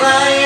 right